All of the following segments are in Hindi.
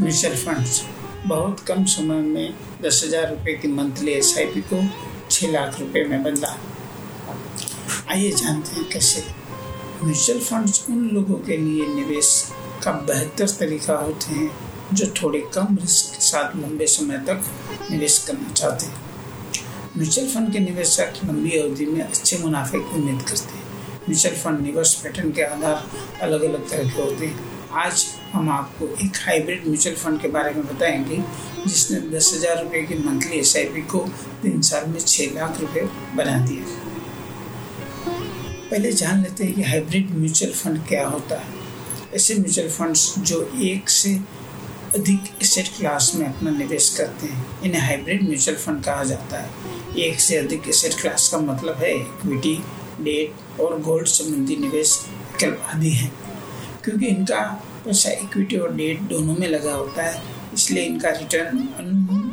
Mutual funds. बहुत कम समय में दस हज़ार रुपये की मंथली एसआईपी को छः लाख रुपये में बदला। आइए जानते हैं कैसे म्यूचुअल फंड्स उन लोगों के लिए निवेश का बेहतर तरीका होते हैं जो थोड़े कम रिस्क के साथ लंबे समय तक निवेश करना चाहते हैं। म्यूचुअल फंड के निवेशक लंबी अवधि में अच्छे मुनाफे की उम्मीद करते हैं। म्यूचुअल फंड निवेश पैटर्न के आधार अलग अलग तरह के होते हैं। आज हम आपको एक हाइब्रिड म्यूचुअल फंड के बारे में बताएँगे, जिसने दस हज़ार रुपये की मंथली एसआईपी को तीन साल में छः लाख रुपए बना दिया। पहले जान लेते हैं कि हाइब्रिड म्यूचुअल फंड क्या होता है। ऐसे म्यूचुअल फंड्स जो एक से अधिक एसेट क्लास में अपना निवेश करते हैं, इन्हें हाइब्रिड म्यूचुअल फंड कहा जाता है। एक से अधिक एसेट क्लास का मतलब है इक्विटी डेट और गोल्ड संबंधी निवेश, आदि हैं। क्योंकि इनका पैसा इक्विटी और डेट दोनों में लगा होता है, इसलिए इनका रिटर्न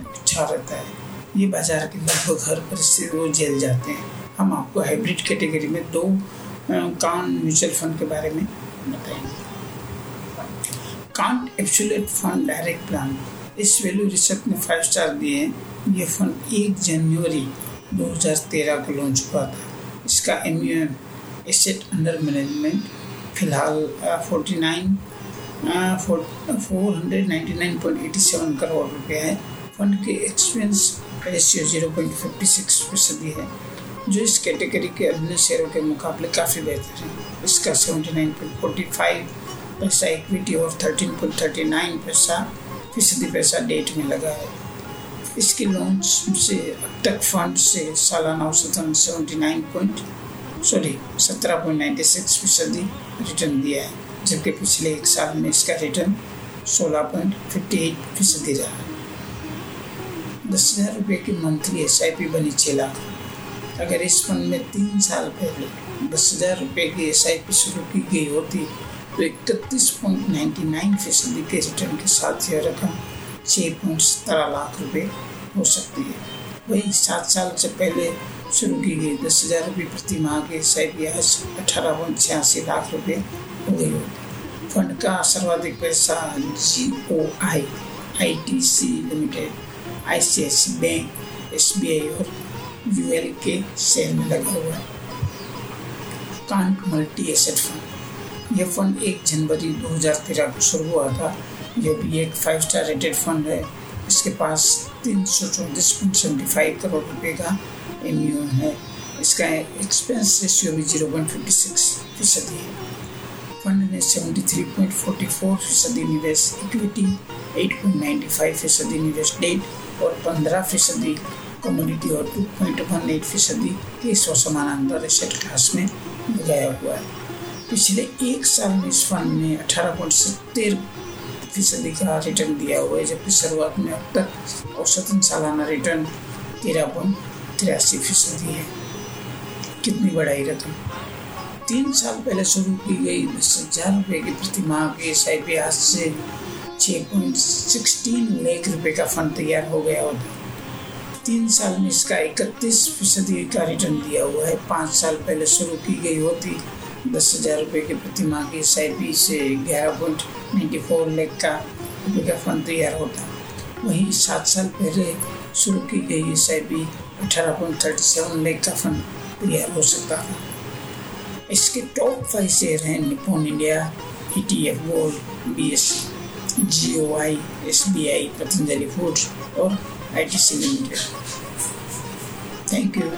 अच्छा रहता है। ये बाज़ार के लगभग हर परिस्थिति को झेल जाते हैं। हम आपको हाइब्रिड कैटेगरी में दो कान म्यूचुअल फंड के बारे में बताएँगे। Quant absolute fund direct plan इस वैल्यू रिसर्च ने फाइव स्टार दिए हैं। ये फंड एक जनवरी 2013 को लॉन्च हुआ था। इसका एम एसेट अंडर मैनेजमेंट फ़िलहाल forty nine four hundred ninety nine point eighty seven crore रुपये है। फंड के expense ratio zero point fifty six फ़ीसदी है, जो इस कैटेगरी के अन्य शेयरों के मुकाबले काफ़ी बेहतर है। इसका seventy nine point forty five पैसा इक्विटी और थर्टीन पॉइंट थर्टी नाइन पैसा, फ़ीसदी पैसा डेट में लगा है। इसके लॉन्च से, अब तक फंड से सालाना औसतन सेवेंटी नाइन पॉइंट सॉरी, सत्रह पॉइंट नाइन्टी सिक्स फ़ीसदी रिटर्न दिया है, जबकि पिछले एक साल में इसका रिटर्न सोलह पॉइंट फिफ्टी एट फ़ीसदी रहा। दस हज़ार रुपये की मंथली एस आई पी बनी छः लाख अगर इस फंड में तीन साल पहले दस हज़ार रुपये की एस आई पी शुरू की गई होती तो इकतीस पॉइंट नाइन्टी नाइन फ़ीसदी के रिटर्न के साथ यह रकम छः पॉइंट सत्रह लाख रुपये हो सकती है। वही सात साल से पहले शुरू की गई। दस हज़ार रुपये प्रति माह के पी आज अठारह पॉइंट छियासी लाख रुपये हो गई फंड का सर्वाधिक पैसा G O I I T C limited, I C I C bank, S B I और यू एल के शेयर में लगा हुआ है। Quant multi asset fund. यह फंड एक जनवरी 2013 को शुरू हुआ था। यह भी एक फाइव स्टार रेटेड फंड है। इसके पास तीन सौ चौंतीस पॉइंट सेवेंटी फाइव करोड़ रुपये का एमयू है। इसका एक्सपेंस रेशियो भी ज़ीरो पॉइंट फिफ्टी सिक्स फ़ीसदी है। फंड ने seventy three point forty four फ़ीसदी निवेश equity eight point ninety five फ़ीसदी निवेश डेट और पंद्रह फ़ीसदी कम्युनिटी और टू पॉइंट वन एट फ़ीसदी के सौ समानांतर एसेट क्लास में लगाया हुआ है। पिछले एक साल में इस फंड ने अठारह पॉइंट सत्तर फ़ीसदी का रिटर्न दिया हुआ है, जबकि शुरुआत में अब तक औसतन सालाना रिटर्न तेरह पॉइंट तिरासी फ़ीसदी है। कितनी बढ़ाई रकम तीन साल पहले शुरू की गई दस हज़ार रुपये की प्रति माह की एस आई पी आज से छः पॉइंट सिक्सटीन लाख रुपये का फंड तैयार हो गया होता तीन साल में इसका इकतीस फ़ीसदी का रिटर्न दिया हुआ है। पाँच साल पहले शुरू की गई होती दस हज़ार रुपये की प्रति माह की एस आई पी से ग्यारह पॉइंट नाइन्टी फोर लाख का रुपये का फंड तैयार होता। वहीं सात साल पहले शुरू की गई एस आई बी अठारह पॉइंट थर्टी सेवन लेख का फंड तैयार हो सकता है इसके टॉप फाइव शेयर हैं Nippon India E T F gold B S G O I S B I Patanjali foods और I T C limited thank you